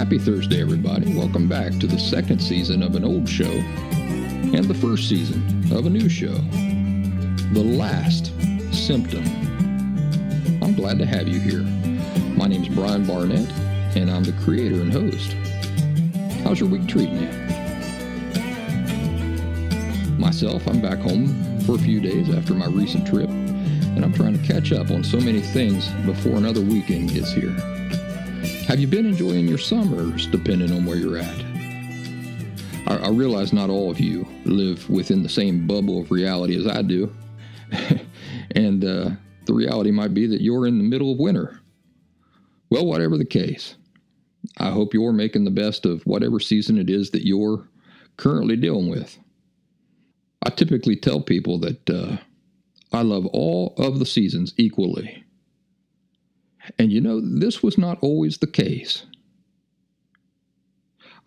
Happy Thursday, everybody. Welcome back to the second season of an old show and the first season of a new show, The Last Symptom. I'm glad to have you here. My name's Brian Barnett, and I'm the creator and host. How's your week treating you? Myself, I'm back home for a few days after my recent trip, and I'm trying to catch up on so many things before another weekend gets here. Have you been enjoying your summers, depending on where you're at? I, I realize not all of you live within the same bubble of reality as I do. and uh, the reality might be that you're in the middle of winter. Well, whatever the case, I hope you're making the best of whatever season it is that you're currently dealing with. I typically tell people that uh, I love all of the seasons equally. And you know, this was not always the case.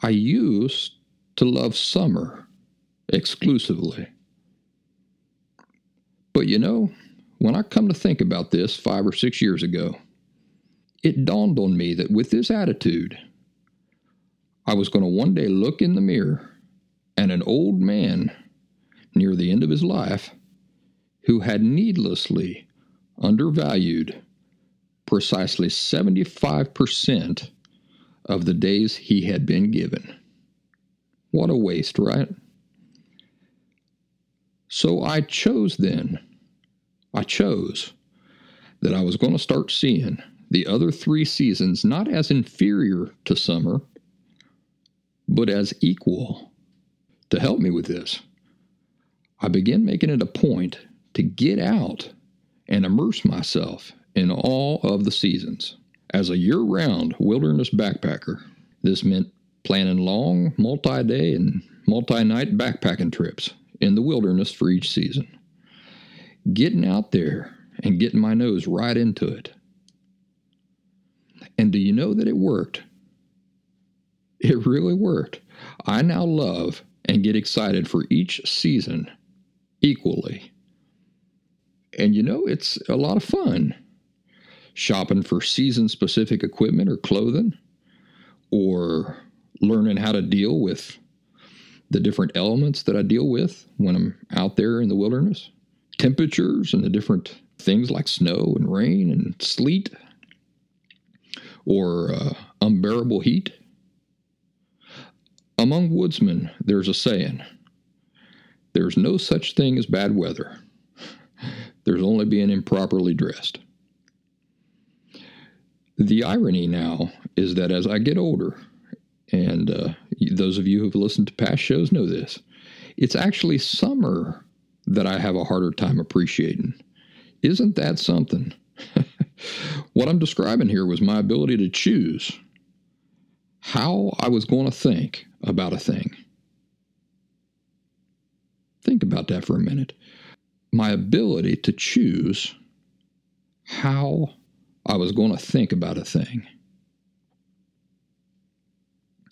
I used to love summer exclusively. But you know, when I come to think about this five or six years ago, it dawned on me that with this attitude, I was going to one day look in the mirror and an old man near the end of his life who had needlessly undervalued precisely 75% of the days he had been given. What a waste, right? So I chose then, I chose that I was going to start seeing the other three seasons not as inferior to summer, but as equal. To help me with this, I began making it a point to get out and immerse myself in all of the seasons. As a year round wilderness backpacker, this meant planning long, multi day and multi night backpacking trips in the wilderness for each season. Getting out there and getting my nose right into it. And do you know that it worked? It really worked. I now love and get excited for each season equally. And you know, it's a lot of fun shopping for season specific equipment or clothing, or learning how to deal with the different elements that I deal with when I'm out there in the wilderness, temperatures and the different things like snow and rain and sleet, or uh, unbearable heat. Among woodsmen, there's a saying there's no such thing as bad weather, there's only being improperly dressed. The irony now is that as I get older, and uh, those of you who've listened to past shows know this, it's actually summer that I have a harder time appreciating. Isn't that something? what I'm describing here was my ability to choose how I was going to think about a thing. Think about that for a minute. My ability to choose how I was going to think about a thing.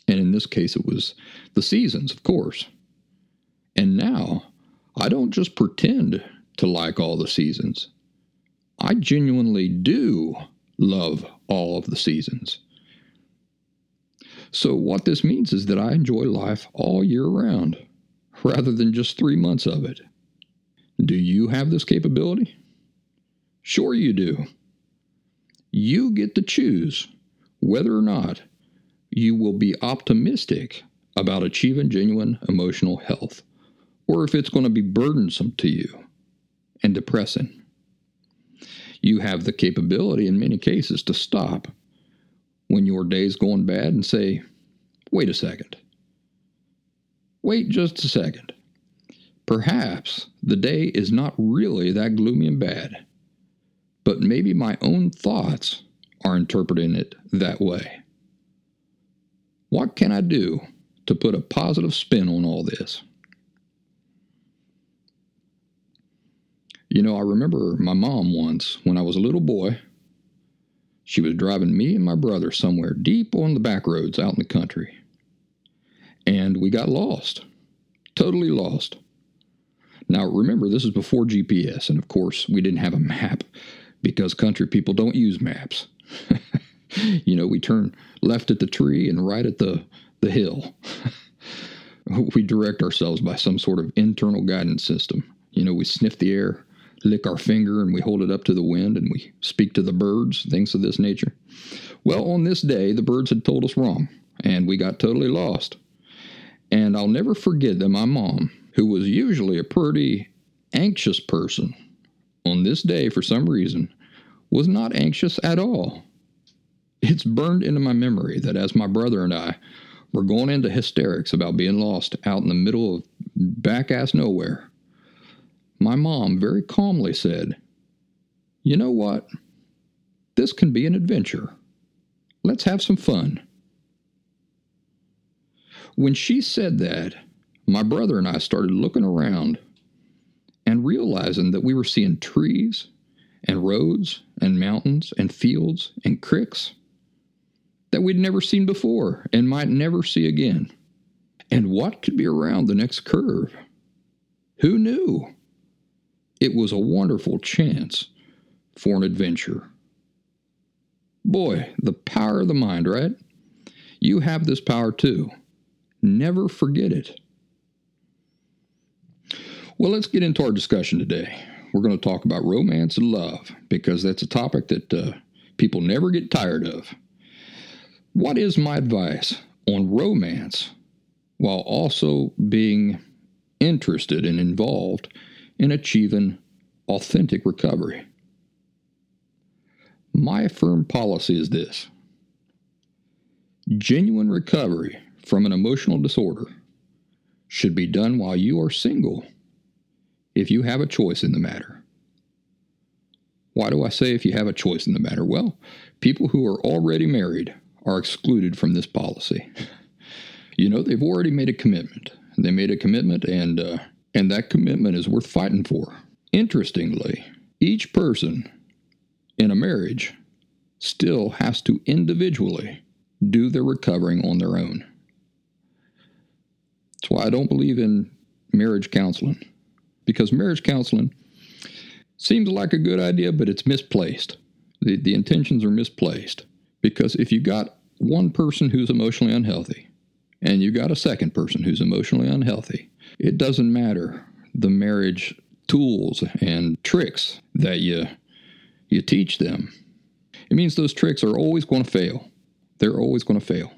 And in this case, it was the seasons, of course. And now, I don't just pretend to like all the seasons. I genuinely do love all of the seasons. So, what this means is that I enjoy life all year round, rather than just three months of it. Do you have this capability? Sure, you do. You get to choose whether or not you will be optimistic about achieving genuine emotional health or if it's going to be burdensome to you and depressing. You have the capability in many cases to stop when your day's going bad and say, wait a second. Wait just a second. Perhaps the day is not really that gloomy and bad, but maybe my own thoughts are interpreting it that way. What can I do to put a positive spin on all this? You know, I remember my mom once when I was a little boy. She was driving me and my brother somewhere deep on the back roads out in the country. And we got lost. Totally lost. Now, remember, this is before GPS, and of course, we didn't have a map because country people don't use maps. you know, we turn left at the tree and right at the, the hill. we direct ourselves by some sort of internal guidance system. You know, we sniff the air, lick our finger and we hold it up to the wind and we speak to the birds, things of this nature. Well, on this day, the birds had told us wrong and we got totally lost. And I'll never forget that my mom, who was usually a pretty anxious person, on this day, for some reason, was not anxious at all. It's burned into my memory that as my brother and I were going into hysterics about being lost out in the middle of back ass nowhere, my mom very calmly said, You know what? This can be an adventure. Let's have some fun. When she said that, my brother and I started looking around and realizing that we were seeing trees and roads and mountains and fields and creeks that we'd never seen before and might never see again. And what could be around the next curve? Who knew? It was a wonderful chance for an adventure. Boy, the power of the mind, right? You have this power too. Never forget it. Well, let's get into our discussion today. We're going to talk about romance and love because that's a topic that uh, people never get tired of. What is my advice on romance while also being interested and involved in achieving authentic recovery. My firm policy is this genuine recovery from an emotional disorder should be done while you are single if you have a choice in the matter. Why do I say if you have a choice in the matter? Well, people who are already married are excluded from this policy. You know, they've already made a commitment. They made a commitment, and uh, and that commitment is worth fighting for. Interestingly, each person in a marriage still has to individually do their recovering on their own. That's why I don't believe in marriage counseling, because marriage counseling seems like a good idea, but it's misplaced. The, the intentions are misplaced. Because if you got one person who's emotionally unhealthy and you got a second person who's emotionally unhealthy, it doesn't matter the marriage tools and tricks that you you teach them. It means those tricks are always going to fail. They're always going to fail.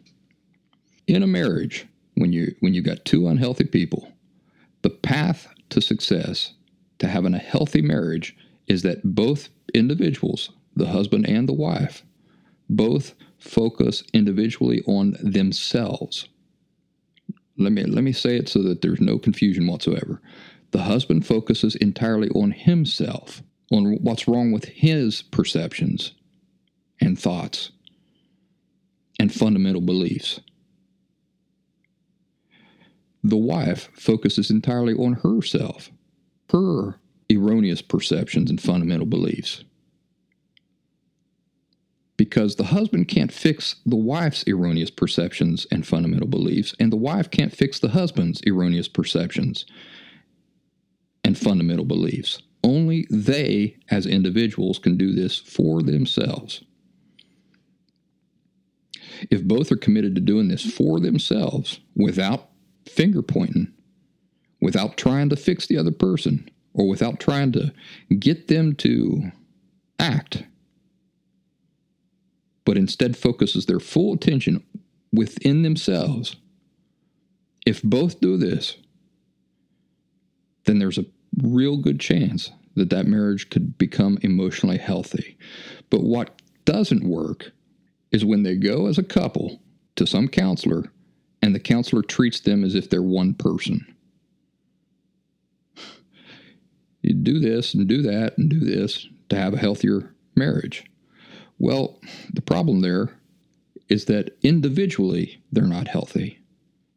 In a marriage, when you when you got two unhealthy people, the path to success to having a healthy marriage is that both individuals, the husband and the wife, both focus individually on themselves let me let me say it so that there's no confusion whatsoever. The husband focuses entirely on himself, on what's wrong with his perceptions and thoughts and fundamental beliefs. The wife focuses entirely on herself, her erroneous perceptions and fundamental beliefs because the husband can't fix the wife's erroneous perceptions and fundamental beliefs, and the wife can't fix the husband's erroneous perceptions and fundamental beliefs. Only they, as individuals, can do this for themselves. If both are committed to doing this for themselves without finger pointing, without trying to fix the other person, or without trying to get them to act but instead focuses their full attention within themselves. If both do this, then there's a real good chance that that marriage could become emotionally healthy. But what doesn't work is when they go as a couple to some counselor and the counselor treats them as if they're one person. You do this and do that and do this to have a healthier marriage. Well, the problem there is that individually they're not healthy.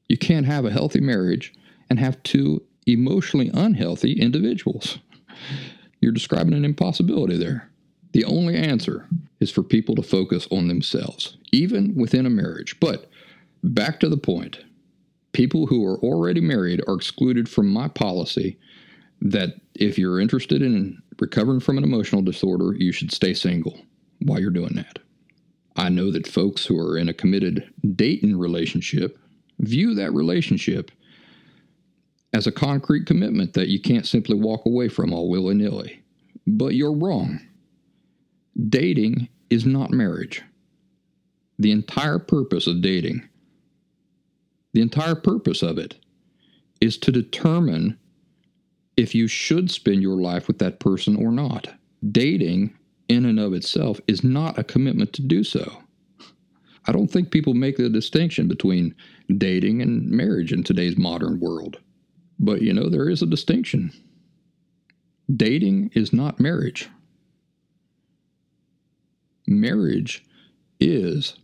You can't have a healthy marriage and have two emotionally unhealthy individuals. You're describing an impossibility there. The only answer is for people to focus on themselves, even within a marriage. But back to the point people who are already married are excluded from my policy that if you're interested in recovering from an emotional disorder, you should stay single while you're doing that. I know that folks who are in a committed dating relationship view that relationship as a concrete commitment that you can't simply walk away from all willy nilly. But you're wrong. Dating is not marriage. The entire purpose of dating, the entire purpose of it, is to determine if you should spend your life with that person or not. Dating, in and of itself, is not a commitment to do so. I don't think people make the distinction between dating and marriage in today's modern world. But you know, there is a distinction. Dating is not marriage. Marriage is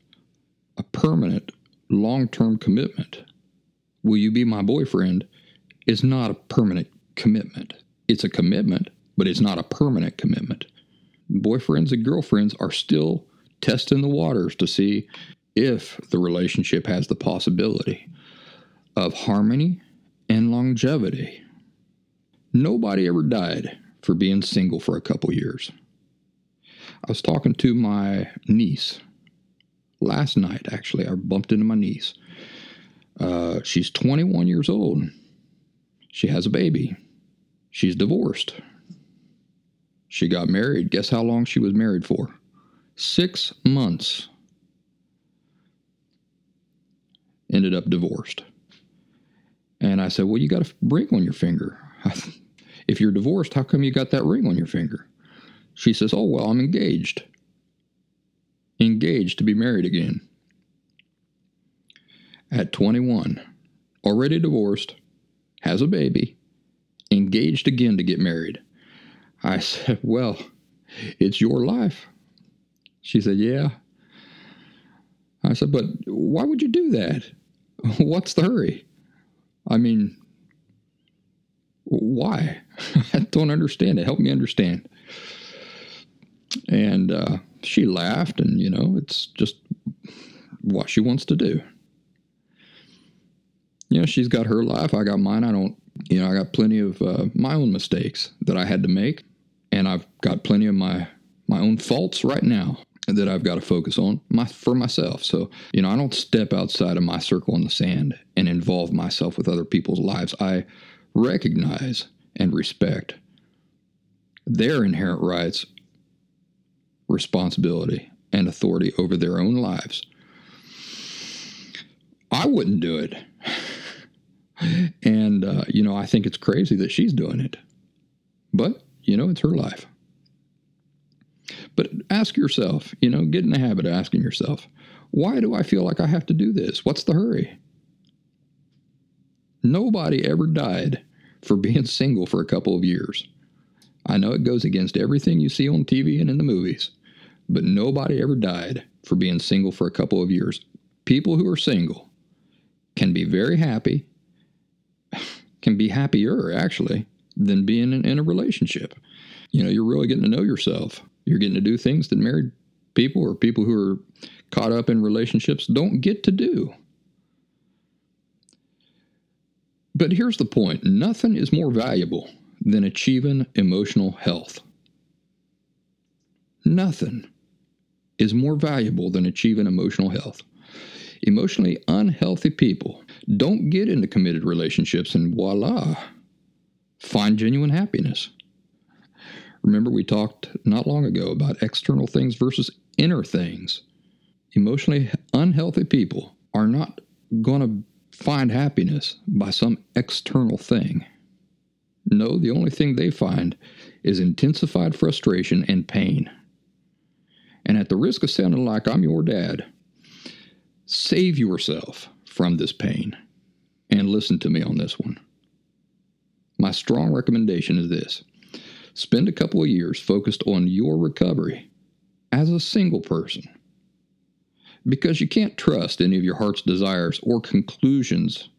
a permanent, long term commitment. Will you be my boyfriend? is not a permanent commitment. It's a commitment, but it's not a permanent commitment. Boyfriends and girlfriends are still testing the waters to see if the relationship has the possibility of harmony and longevity. Nobody ever died for being single for a couple years. I was talking to my niece last night, actually. I bumped into my niece. Uh, she's 21 years old. She has a baby. She's divorced. She got married. Guess how long she was married for? Six months. Ended up divorced. And I said, Well, you got a ring on your finger. if you're divorced, how come you got that ring on your finger? She says, Oh, well, I'm engaged. Engaged to be married again. At 21, already divorced, has a baby, engaged again to get married. I said, Well, it's your life. She said, Yeah. I said, But why would you do that? What's the hurry? I mean, why? I don't understand it. Help me understand. And uh, she laughed, and you know, it's just what she wants to do. You know, she's got her life. I got mine. I don't, you know, I got plenty of uh, my own mistakes that I had to make, and I've got plenty of my my own faults right now that I've got to focus on my for myself. So, you know, I don't step outside of my circle in the sand and involve myself with other people's lives. I recognize and respect their inherent rights, responsibility, and authority over their own lives. I wouldn't do it. and, uh, you know, I think it's crazy that she's doing it. But, you know, it's her life. But ask yourself, you know, get in the habit of asking yourself, why do I feel like I have to do this? What's the hurry? Nobody ever died for being single for a couple of years. I know it goes against everything you see on TV and in the movies, but nobody ever died for being single for a couple of years. People who are single can be very happy, can be happier actually, than being in, in a relationship. You know, you're really getting to know yourself. You're getting to do things that married people or people who are caught up in relationships don't get to do. But here's the point nothing is more valuable than achieving emotional health. Nothing is more valuable than achieving emotional health. Emotionally unhealthy people don't get into committed relationships and voila, find genuine happiness. Remember, we talked not long ago about external things versus inner things. Emotionally unhealthy people are not going to find happiness by some external thing. No, the only thing they find is intensified frustration and pain. And at the risk of sounding like I'm your dad, save yourself from this pain and listen to me on this one. My strong recommendation is this spend a couple of years focused on your recovery as a single person. Because you can't trust any of your heart's desires or conclusions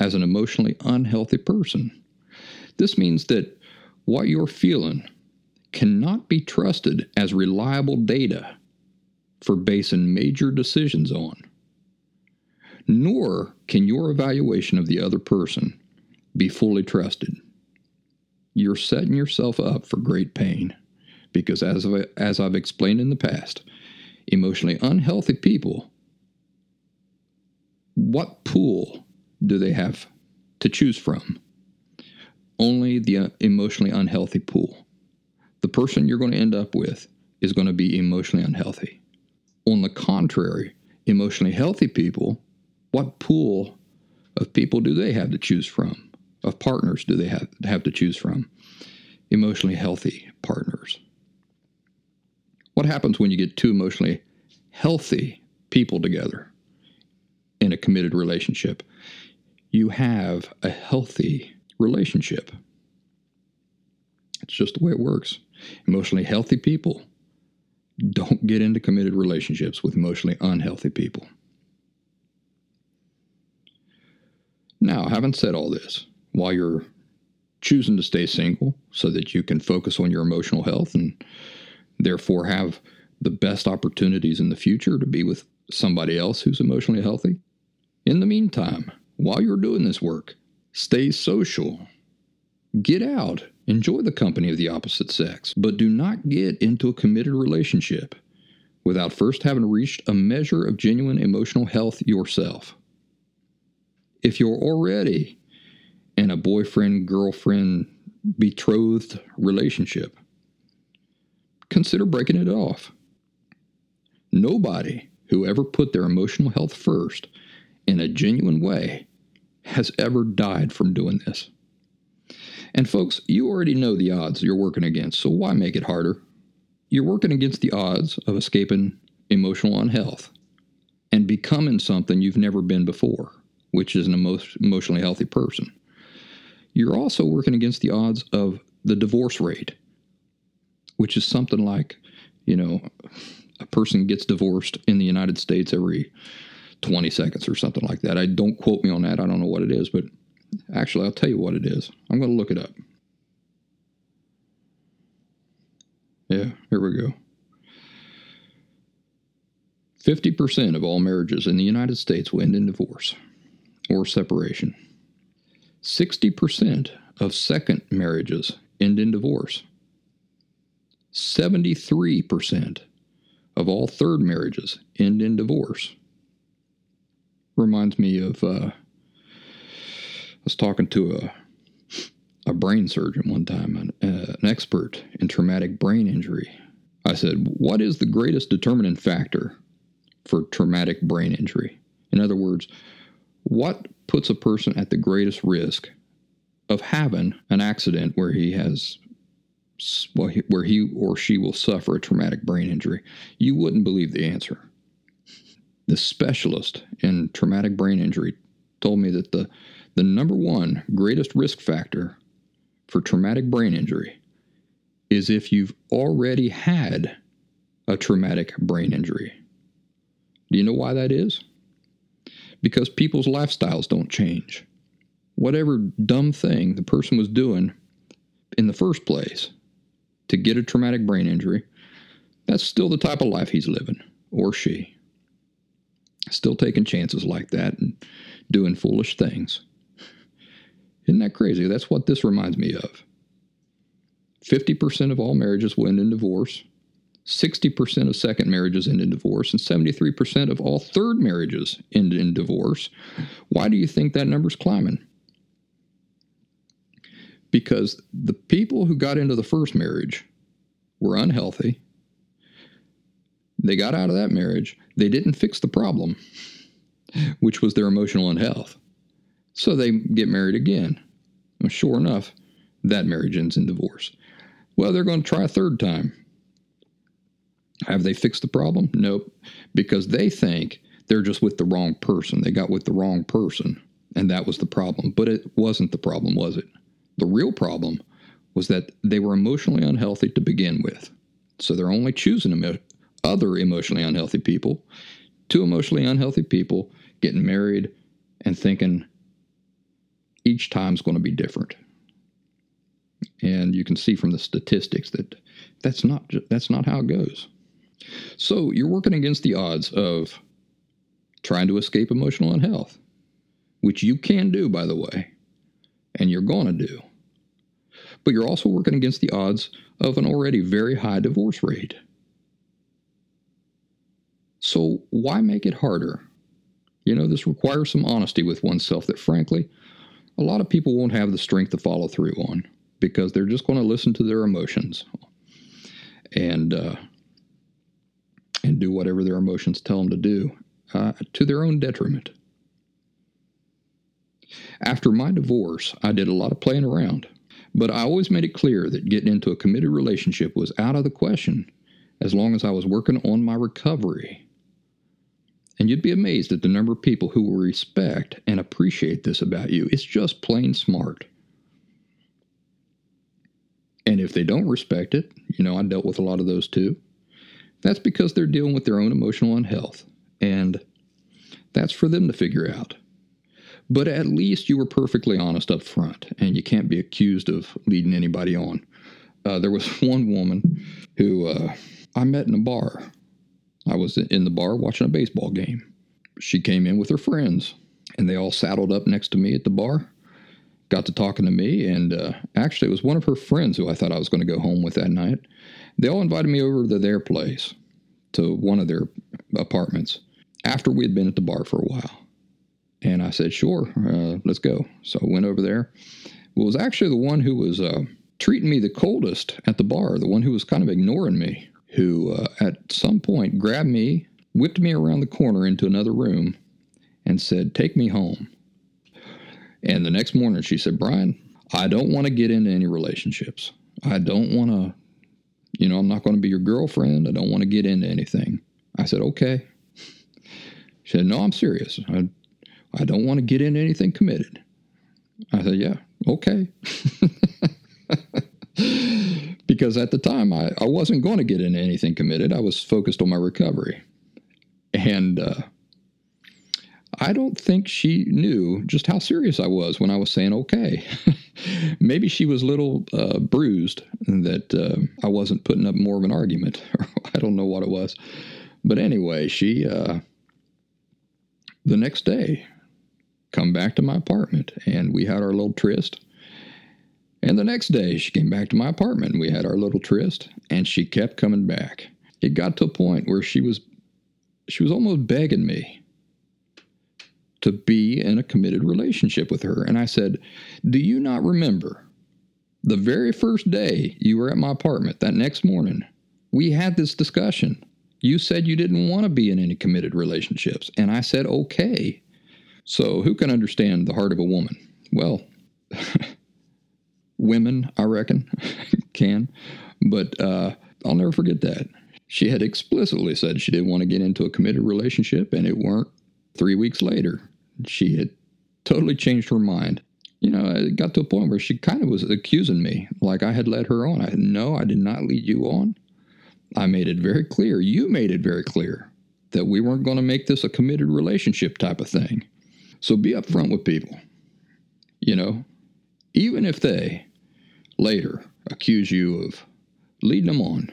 as an emotionally unhealthy person. This means that what you're feeling cannot be trusted as reliable data for basing major decisions on. Nor can your evaluation of the other person be fully trusted. You're setting yourself up for great pain because, as, I've, as I've explained in the past, emotionally unhealthy people, what pool do they have to choose from? Only the uh, emotionally unhealthy pool. The person you're going to end up with is going to be emotionally unhealthy. On the contrary, emotionally healthy people, what pool of people do they have to choose from? Of partners do they have, have to choose from? Emotionally healthy partners. What happens when you get two emotionally healthy people together in a committed relationship? You have a healthy relationship. It's just the way it works. Emotionally healthy people don't get into committed relationships with emotionally unhealthy people. Now, having said all this, while you're choosing to stay single so that you can focus on your emotional health and therefore have the best opportunities in the future to be with somebody else who's emotionally healthy, in the meantime, while you're doing this work, stay social. Get out, enjoy the company of the opposite sex, but do not get into a committed relationship without first having reached a measure of genuine emotional health yourself. If you're already in a boyfriend girlfriend betrothed relationship, consider breaking it off. Nobody who ever put their emotional health first in a genuine way has ever died from doing this. And folks, you already know the odds you're working against, so why make it harder? You're working against the odds of escaping emotional unhealth and becoming something you've never been before, which is an emo- emotionally healthy person. You're also working against the odds of the divorce rate, which is something like, you know, a person gets divorced in the United States every 20 seconds or something like that. I don't quote me on that. I don't know what it is, but actually, I'll tell you what it is. I'm going to look it up. Yeah, here we go. 50% of all marriages in the United States will end in divorce or separation. 60% of second marriages end in divorce. 73% of all third marriages end in divorce. Reminds me of uh, I was talking to a a brain surgeon one time, an, uh, an expert in traumatic brain injury. I said, "What is the greatest determining factor for traumatic brain injury?" In other words, what puts a person at the greatest risk of having an accident where he has where he or she will suffer a traumatic brain injury, you wouldn't believe the answer. The specialist in traumatic brain injury told me that the, the number one greatest risk factor for traumatic brain injury is if you've already had a traumatic brain injury. Do you know why that is? Because people's lifestyles don't change. Whatever dumb thing the person was doing in the first place to get a traumatic brain injury, that's still the type of life he's living, or she. Still taking chances like that and doing foolish things. Isn't that crazy? That's what this reminds me of. 50% of all marriages will end in divorce. 60% of second marriages end in divorce, and 73% of all third marriages end in divorce. Why do you think that number's climbing? because the people who got into the first marriage were unhealthy. They got out of that marriage. They didn't fix the problem, which was their emotional unhealth. So they get married again. Well, sure enough, That marriage ends in divorce. Well, they're going to try a third time. Have they fixed the problem? Nope. Because they think they're just with the wrong person. They got with the wrong person, and that was the problem. But it wasn't the problem, was it? The real problem was that they were emotionally unhealthy to begin with. So they're only choosing other emotionally unhealthy people, two emotionally unhealthy people getting married and thinking each time's going to be different. And you can see from the statistics that that's not that's not how it goes. So you're working against the odds of trying to escape emotional unhealth, which you can do, by the way, and you're going to do. But you're also working against the odds of an already very high divorce rate. So why make it harder? You know, this requires some honesty with oneself that, frankly, a lot of people won't have the strength to follow through on because they're just going to listen to their emotions and uh, and do whatever their emotions tell them to do uh, to their own detriment. After my divorce, I did a lot of playing around, but I always made it clear that getting into a committed relationship was out of the question as long as I was working on my recovery and you'd be amazed at the number of people who will respect and appreciate this about you. It's just plain smart. And if they don't respect it, you know, I dealt with a lot of those too. That's because they're dealing with their own emotional unhealth. And that's for them to figure out. But at least you were perfectly honest up front, and you can't be accused of leading anybody on. Uh, there was one woman who uh, I met in a bar I was in the bar watching a baseball game. She came in with her friends, and they all saddled up next to me at the bar. Got to talking to me, and uh, actually, it was one of her friends who I thought I was going to go home with that night. They all invited me over to their place, to one of their apartments, after we had been at the bar for a while. And I said, sure, uh, let's go. So I went over there. It was actually the one who was uh, treating me the coldest at the bar, the one who was kind of ignoring me who uh, at some point grabbed me, whipped me around the corner into another room, and said, Take me home. And the next morning she said, Brian, I don't want to get into any relationships. I don't want to, you know, I'm not going to be your girlfriend. I don't want to get into anything. I said, Okay. She said, No, I'm serious. I, I don't want to get into anything committed. I said, Yeah, okay. because at the time I, I wasn't going to get into anything committed. I was focused on my recovery. And uh, I don't think she knew just how serious I was when I was saying okay. Maybe she was a little uh, bruised that uh, I wasn't putting up more of an argument. I don't know what it was. But anyway, she, uh, the next day, come back to my apartment and we had our little tryst and the next day, she came back to my apartment and we had our little tryst, and she kept coming back. It got to a point where she was she was almost begging me to be in a committed relationship with her. And I said, Do you not remember the very first day you were at my apartment that next morning? We had this discussion. You said you didn't want to be in any committed relationships. And I said, Okay. So who can understand the heart of a woman? Well, women, I reckon, can. But uh, I'll never forget that. She had explicitly said she didn't want to get into a committed relationship, and it weren't three weeks later. She had totally changed her mind. You know, it got to a point where she kind of was accusing me, like I had led her on. I no, I did not lead you on. I made it very clear. You made it very clear that we weren't going to make this a committed relationship type of thing. So be upfront with people. You know, even if they later accuse you of leading them on,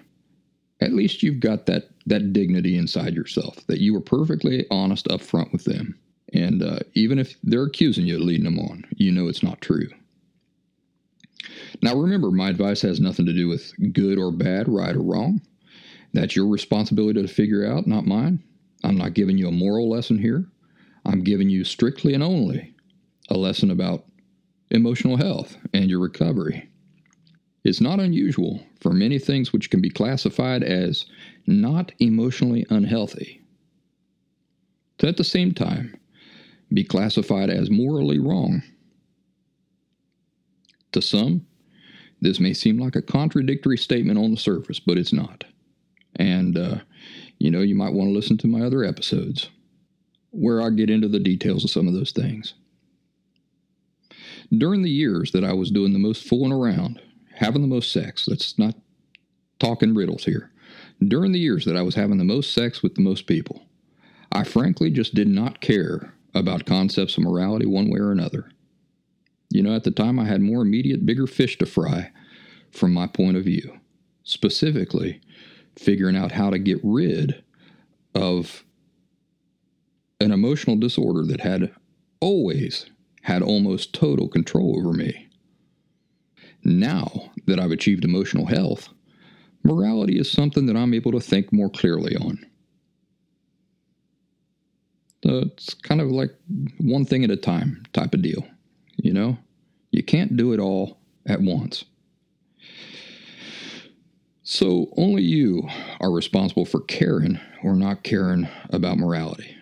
at least you've got that, that dignity inside yourself that you were perfectly honest up front with them. And uh, even if they're accusing you of leading them on, you know it's not true. Now, remember, my advice has nothing to do with good or bad, right or wrong. That's your responsibility to figure out, not mine. I'm not giving you a moral lesson here. I'm giving you strictly and only a lesson about emotional health and your recovery. It's not unusual for many things which can be classified as not emotionally unhealthy to at the same time be classified as morally wrong. To some, This may seem like a contradictory statement on the surface, but it's not. And, uh, you know, you might want to listen to my other episodes where I get into the details of some of those things. During the years that I was doing the most fooling around, having the most sex, let's not talking riddles here. During the years that I was having the most sex with the most people, I frankly just did not care about concepts of morality one way or another. You know, at the time I had more immediate, bigger fish to fry from my point of view. Specifically, figuring out how to get rid of an emotional disorder that had always had almost total control over me. Now that I've achieved emotional health, morality is something that I'm able to think more clearly on. Uh, it's kind of like one thing at a time type of deal. You know, you can't do it all at once. So only you are responsible for caring or not caring about morality.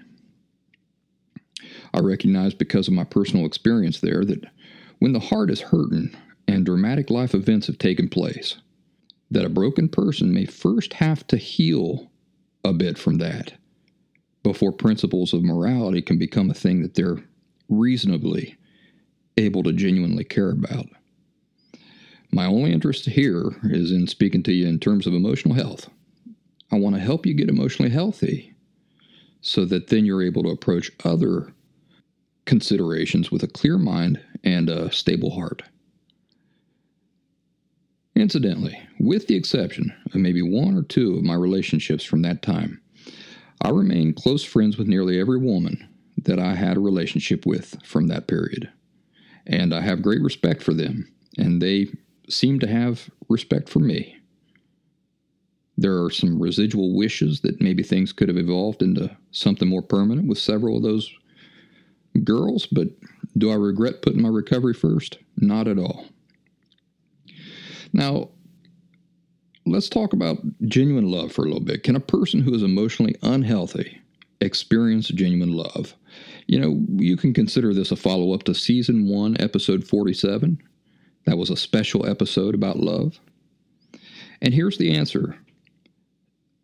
I recognize because of my personal experience there that when the heart is hurting and dramatic life events have taken place, that a broken person may first have to heal a bit from that before principles of morality can become a thing that they're reasonably able to genuinely care about. My only interest here is in speaking to you in terms of emotional health. I want to help you get emotionally healthy so that then you're able to approach other considerations with a clear mind and a stable heart. Incidentally, with the exception of maybe one or two of my relationships from that time, I remain close friends with nearly every woman that I had a relationship with from that period. And I have great respect for them, and they seem to have respect for me. There are some residual wishes that maybe things could have evolved into something more permanent with several of those girls, but do I regret putting my recovery first? Not at all. Now, let's talk about genuine love for a little bit. Can a person who is emotionally unhealthy experience genuine love? You know, you can consider this a follow up to season one, episode 47. That was a special episode about love. And here's the answer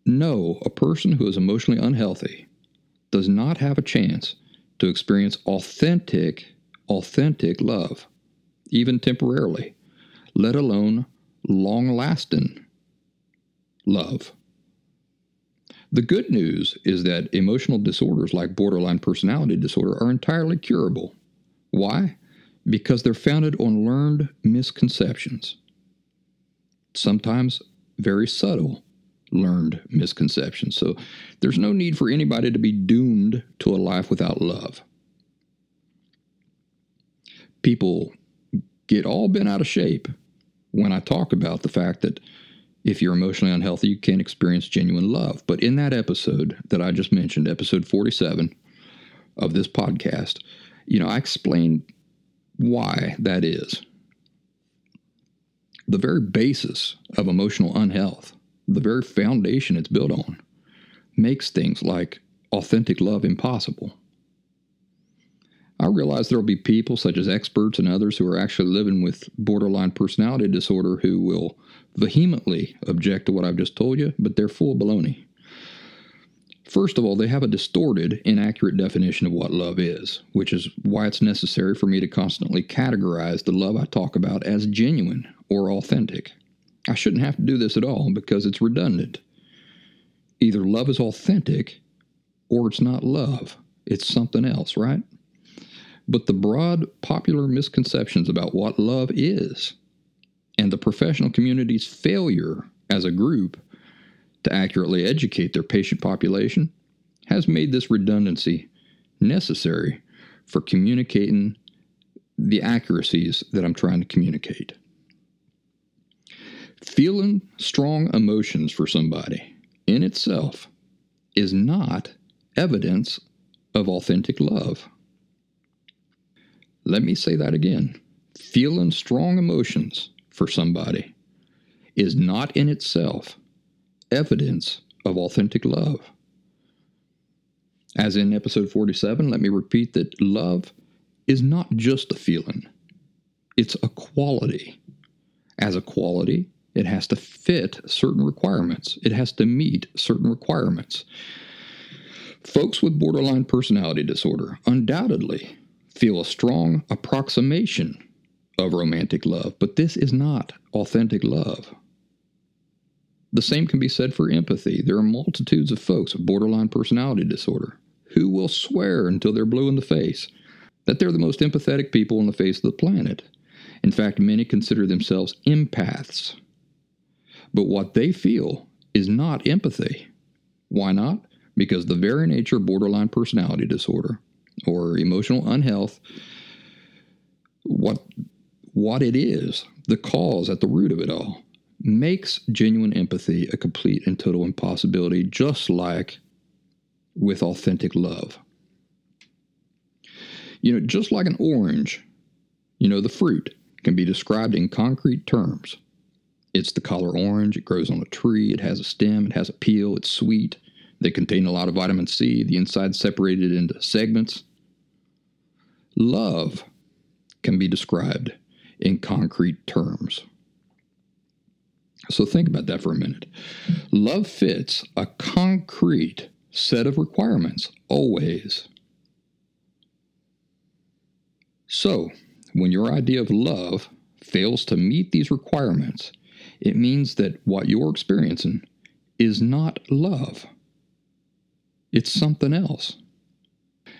No, a person who is emotionally unhealthy does not have a chance to experience authentic, authentic love, even temporarily, let alone long lasting love. The good news is that emotional disorders like borderline personality disorder are entirely curable. Why? Because they're founded on learned misconceptions, sometimes very subtle learned misconceptions. So there's no need for anybody to be doomed to a life without love. People get all bent out of shape when I talk about the fact that if you're emotionally unhealthy, you can't experience genuine love. But in that episode that I just mentioned, episode 47 of this podcast, you know, I explained why that is. The very basis of emotional unhealth the very foundation it's built on, makes things like authentic love impossible. I realize there will be people, such as experts and others, who are actually living with borderline personality disorder who will vehemently object to what I've just told you, but they're full of baloney. First of all, they have a distorted, inaccurate definition of what love is, which is why it's necessary for me to constantly categorize the love I talk about as genuine or authentic. I shouldn't have to do this at all because it's redundant. Either love is authentic or it's not love. It's something else, right? But the broad popular misconceptions about what love is and the professional community's failure as a group to accurately educate their patient population has made this redundancy necessary for communicating the accuracies that I'm trying to communicate. Feeling strong emotions for somebody in itself is not evidence of authentic love. Let me say that again. Feeling strong emotions for somebody is not in itself evidence of authentic love. As in episode 47, let me repeat that love is not just a feeling, it's a quality As a quality, it has to fit certain requirements, it has to meet certain requirements. Folks with borderline personality disorder undoubtedly feel a strong approximation of romantic love, but this is not authentic love. The same can be said for empathy. There are multitudes of folks with borderline personality disorder who will swear until they're blue in the face that they're the most empathetic people on the face of the planet. In fact, many consider themselves empaths. But what they feel is not empathy. Why not? Because the very nature of borderline personality disorder or emotional unhealth, what what it is, the cause at the root of it all, makes genuine empathy a complete and total impossibility, just like with authentic love. You know, just like an orange, you know, the fruit can be described in concrete terms. It's the color orange, it grows on a tree, it has a stem, it has a peel, it's sweet, they contain a lot of vitamin C, the inside separated into segments. Love can be described in concrete terms. So think about that for a minute. Love fits a concrete set of requirements always. So, when your idea of love fails to meet these requirements, it means that what you're experiencing is not love. It's something else.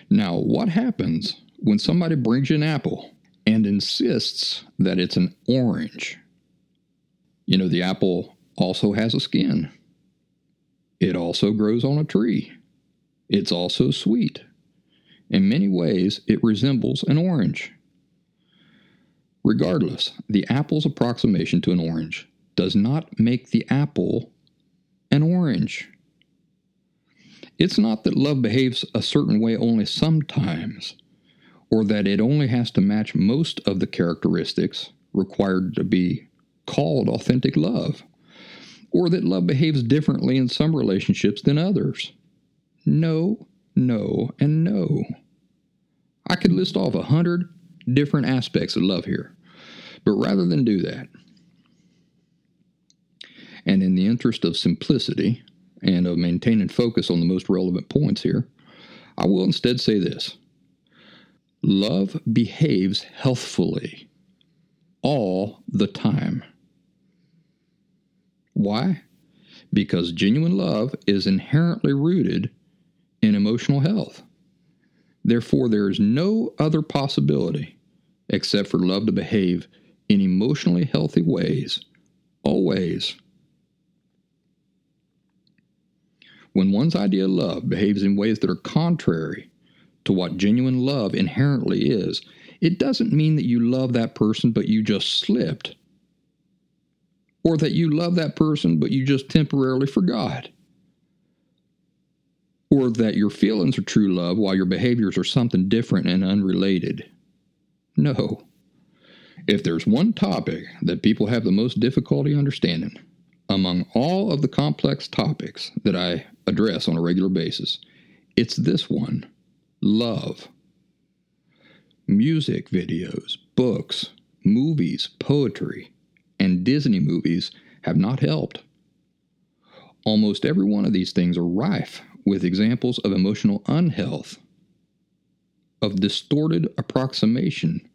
Now, what happens when somebody brings you an apple and insists that it's an orange? You know, the apple also has a skin. It also grows on a tree. It's also sweet. In many ways, it resembles an orange. Regardless, the apple's approximation to an orange does not make the apple an orange. It's not that love behaves a certain way only sometimes, or that it only has to match most of the characteristics required to be called authentic love, or that love behaves differently in some relationships than others. No, no, and no. I could list off a hundred different aspects of love here, but rather than do that, and in the interest of simplicity and of maintaining focus on the most relevant points here, I will instead say this Love behaves healthfully all the time. Why? Because genuine love is inherently rooted in emotional health. Therefore, there is no other possibility except for love to behave in emotionally healthy ways, always. When one's idea of love behaves in ways that are contrary to what genuine love inherently is, it doesn't mean that you love that person but you just slipped or that you love that person but you just temporarily forgot, or that your feelings are true love while your behaviors are something different and unrelated. No. If there's one topic that people have the most difficulty understanding, among all of the complex topics that I address on a regular basis, it's this one love. Music videos, books, movies, poetry, and Disney movies have not helped. Almost every one of these things are rife with examples of emotional unhealth, of distorted approximation.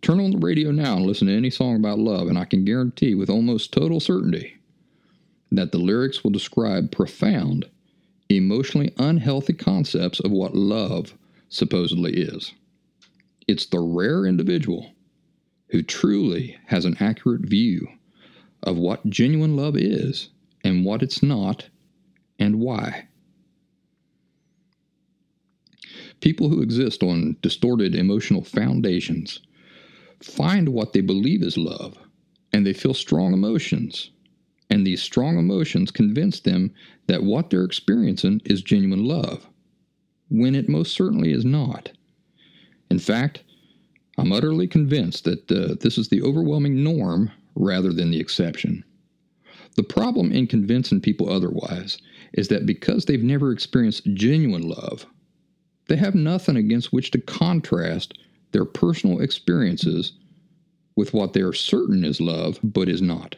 Turn on the radio now and listen to any song about love, and I can guarantee with almost total certainty that the lyrics will describe profound, emotionally unhealthy concepts of what love supposedly is. It's the rare individual who truly has an accurate view of what genuine love is and what it's not and why. People who exist on distorted emotional foundations find what they believe is love and they feel strong emotions. And these strong emotions convince them that what they're experiencing is genuine love, when it most certainly is not. In fact, I'm utterly convinced that uh, this is the overwhelming norm rather than the exception. The problem in convincing people otherwise is that because they've never experienced genuine love, they have nothing against which to contrast their personal experiences with what they are certain is love, but is not.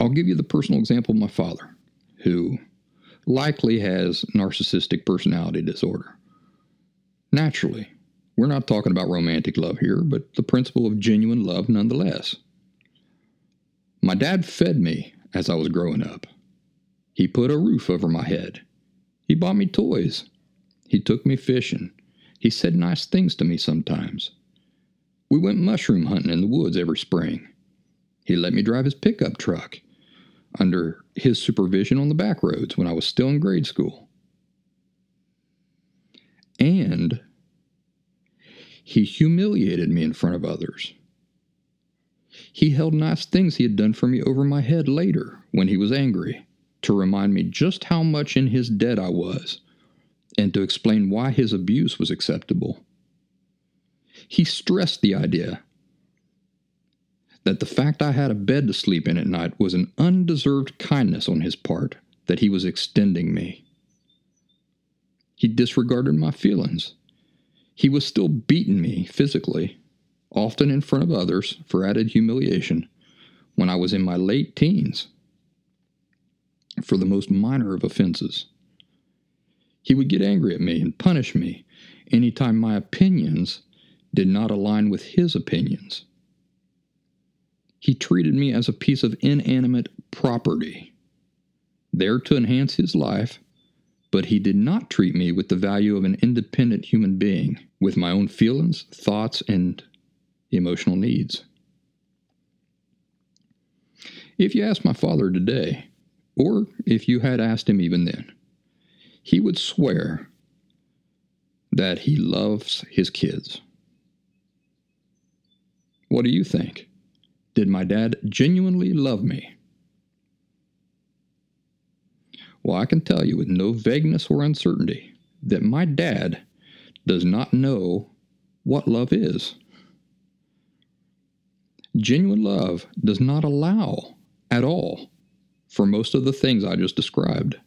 I'll give you the personal example of my father, who likely has narcissistic personality disorder. Naturally, we're not talking about romantic love here, but the principle of genuine love nonetheless. My dad fed me as I was growing up. He put a roof over my head. He bought me toys. He took me fishing. He said nice things to me sometimes. We went mushroom hunting in the woods every spring. He let me drive his pickup truck under his supervision on the back roads when I was still in grade school. And he humiliated me in front of others. He held nice things he had done for me over my head later when he was angry to remind me just how much in his debt I was and to explain why his abuse was acceptable. He stressed the idea that the fact I had a bed to sleep in at night was an undeserved kindness on his part that he was extending me. He disregarded my feelings. He was still beating me physically, often in front of others for added humiliation, when I was in my late teens for the most minor of offenses. He would get angry at me and punish me anytime my opinions did not align with his opinions. He treated me as a piece of inanimate property, there to enhance his life, but he did not treat me with the value of an independent human being, with my own feelings, thoughts, and emotional needs. If you ask my father today, or if you had asked him even then, he would swear that he loves his kids. What do you think? Did my dad genuinely love me? Well, I can tell you with no vagueness or uncertainty that my dad does not know what love is. Genuine love does not allow at all for most of the things I just described.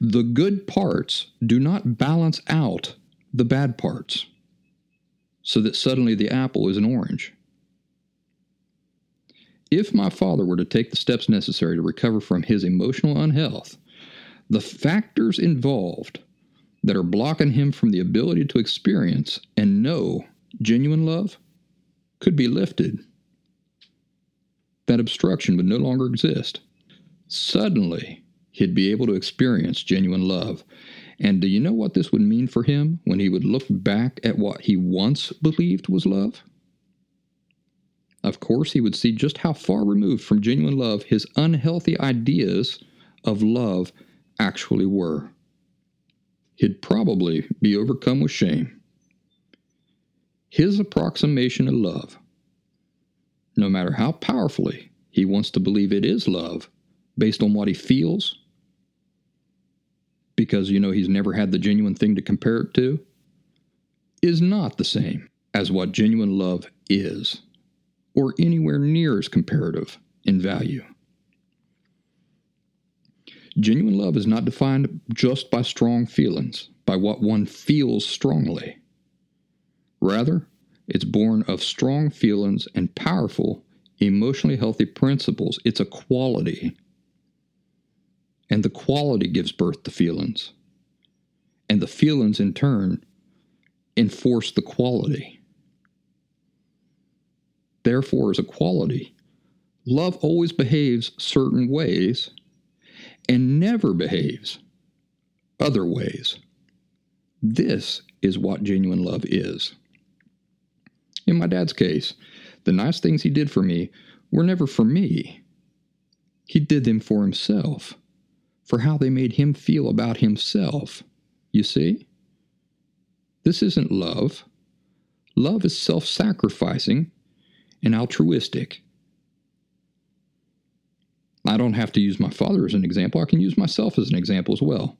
The good parts do not balance out the bad parts so that suddenly the apple is an orange. If my father were to take the steps necessary to recover from his emotional unhealth, the factors involved that are blocking him from the ability to experience and know genuine love could be lifted. That obstruction would no longer exist. Suddenly, he'd be able to experience genuine love. And do you know what this would mean for him when he would look back at what he once believed was love? Of course, he would see just how far removed from genuine love his unhealthy ideas of love actually were. He'd probably be overcome with shame. His approximation of love, no matter how powerfully he wants to believe it is love, based on what he feels, because you know he's never had the genuine thing to compare it to, is not the same as what genuine love is or anywhere near as comparative in value. Genuine love is not defined just by strong feelings, by what one feels strongly. Rather, it's born of strong feelings and powerful, emotionally healthy principles. It's a quality. And the quality gives birth to feelings. And the feelings, in turn, enforce the quality therefore is a quality. Love always behaves certain ways and never behaves other ways. This is what genuine love is. In my dad's case, the nice things he did for me were never for me. He did them for himself, for how they made him feel about himself. You see? This isn't love. Love is self sacrificing and altruistic. I don't have to use my father as an example, I can use myself as an example as well.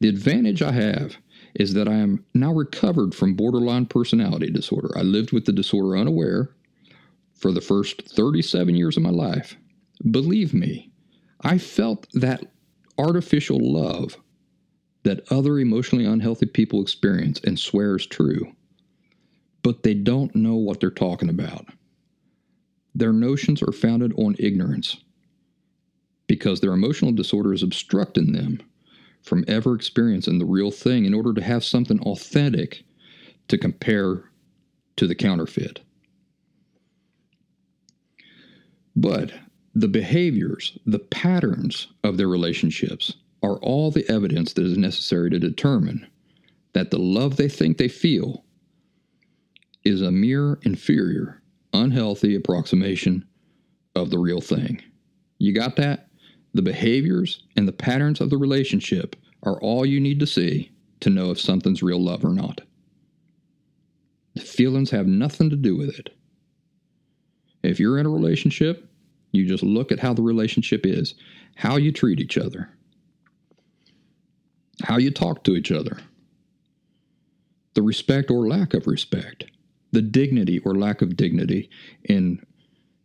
The advantage I have is that I am now recovered from borderline personality disorder. I lived with the disorder unaware for the first 37 years of my life. Believe me, I felt that artificial love that other emotionally unhealthy people experience and swear is true. but they don't know what they're talking about. Their notions are founded on ignorance because their emotional disorder is obstructing them from ever experiencing the real thing in order to have something authentic to compare to the counterfeit. But the behaviors, the patterns of their relationships are all the evidence that is necessary to determine that the love they think they feel is a mere inferior, unhealthy approximation of the real thing. You got that? The behaviors and the patterns of the relationship are all you need to see to know if something's real love or not. The feelings have nothing to do with it. If you're in a relationship, you just look at how the relationship is, how you treat each other, how you talk to each other, the respect or lack of respect, the dignity or lack of dignity in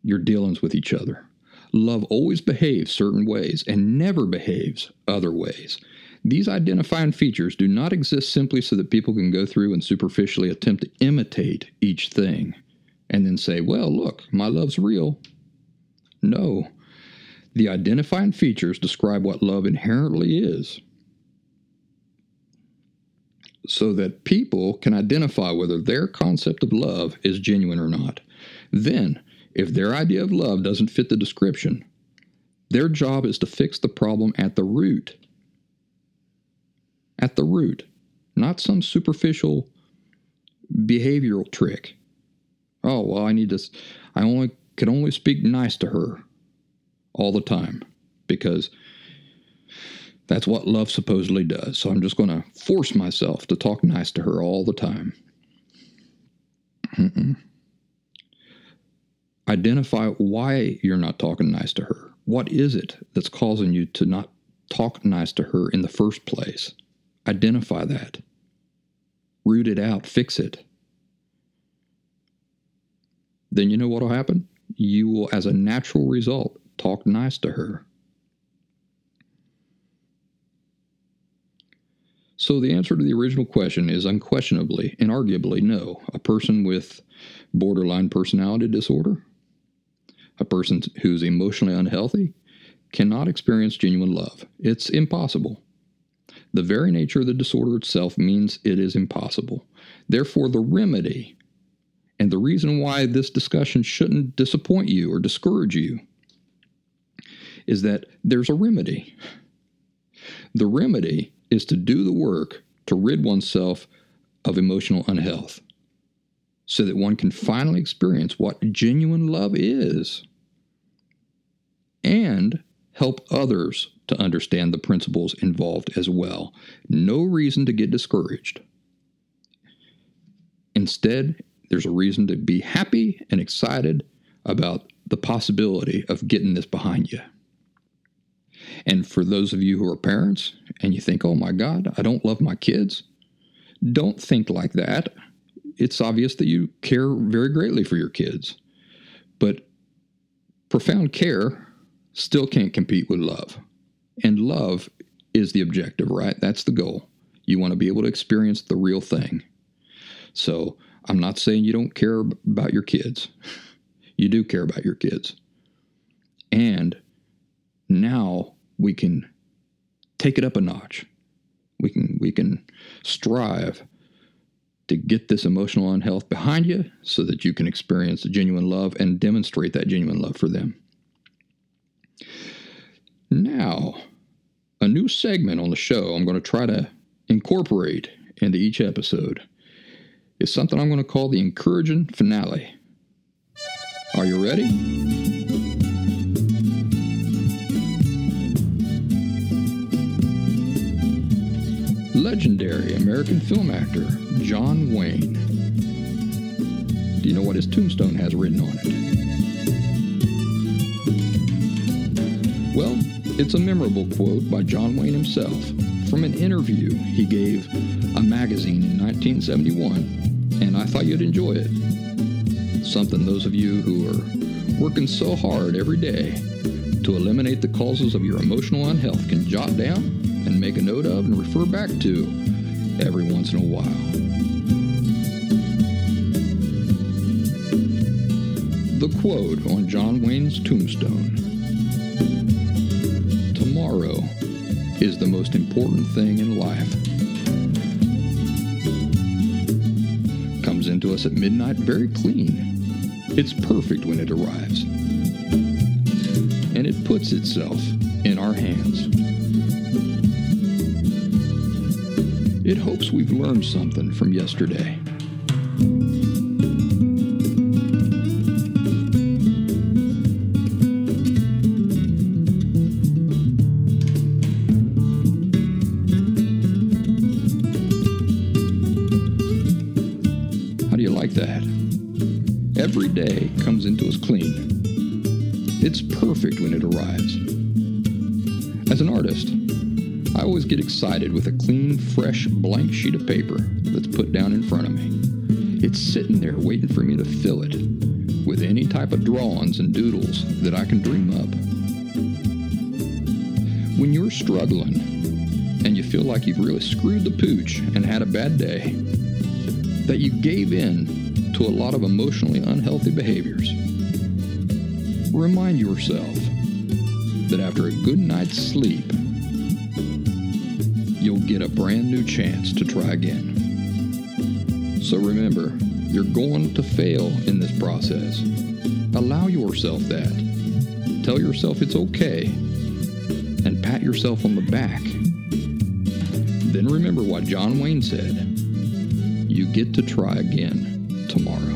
your dealings with each other. Love always behaves certain ways and never behaves other ways. These identifying features do not exist simply so that people can go through and superficially attempt to imitate each thing and then say, well, look, my love's real. No. The identifying features describe what love inherently is so that people can identify whether their concept of love is genuine or not. Then, if their idea of love doesn't fit the description, their job is to fix the problem at the root. At the root, not some superficial behavioral trick. Oh, well, I need to, I only can only speak nice to her all the time because that's what love supposedly does. So I'm just going to force myself to talk nice to her all the time. Mm-mm identify why you're not talking nice to her. What is it that's causing you to not talk nice to her in the first place? Identify that. Root it out, fix it. Then you know what will happen? You will, as a natural result, talk nice to her. So the answer to the original question is unquestionably and arguably no. A person with borderline personality disorder a person who's emotionally unhealthy cannot experience genuine love. It's impossible. The very nature of the disorder itself means it is impossible. Therefore, the remedy and the reason why this discussion shouldn't disappoint you or discourage you is that there's a remedy. The remedy is to do the work to rid oneself of emotional unhealth so that one can finally experience what genuine love is and help others to understand the principles involved as well. No reason to get discouraged. Instead, there's a reason to be happy and excited about the possibility of getting this behind you. And for those of you who are parents and you think, oh my God, I don't love my kids, don't think like that. It's obvious that you care very greatly for your kids. But profound care still can't compete with love. And love is the objective, right? That's the goal. You want to be able to experience the real thing. So I'm not saying you don't care about your kids. You do care about your kids. And now we can take it up a notch. We can we can strive to get this emotional unhealth behind you so that you can experience the genuine love and demonstrate that genuine love for them. Now, a new segment on the show I'm going to try to incorporate into each episode is something I'm going to call the encouraging finale. Are you ready? Legendary American film actor John Wayne. Do you know what his tombstone has written on it? Well, it's a memorable quote by John Wayne himself from an interview he gave a magazine in 1971, and I thought you'd enjoy it. Something those of you who are working so hard every day to eliminate the causes of your emotional unhealth can jot down and make a note of and refer back to every once in a while. The quote on John Wayne's tombstone Tomorrow is the most important thing in life. Comes into us at midnight very clean. It's perfect when it arrives. And it puts itself in our hands. It hopes we've learned something from yesterday. Get excited with a clean, fresh, blank sheet of paper that's put down in front of me. It's sitting there waiting for me to fill it with any type of drawings and doodles that I can dream up. When you're struggling and you feel like you've really screwed the pooch and had a bad day, that you gave in to a lot of emotionally unhealthy behaviors, remind yourself that after a good night's sleep, get a brand new chance to try again. So remember, you're going to fail in this process. Allow yourself that. Tell yourself it's okay and pat yourself on the back. Then remember what John Wayne said you get to try again tomorrow.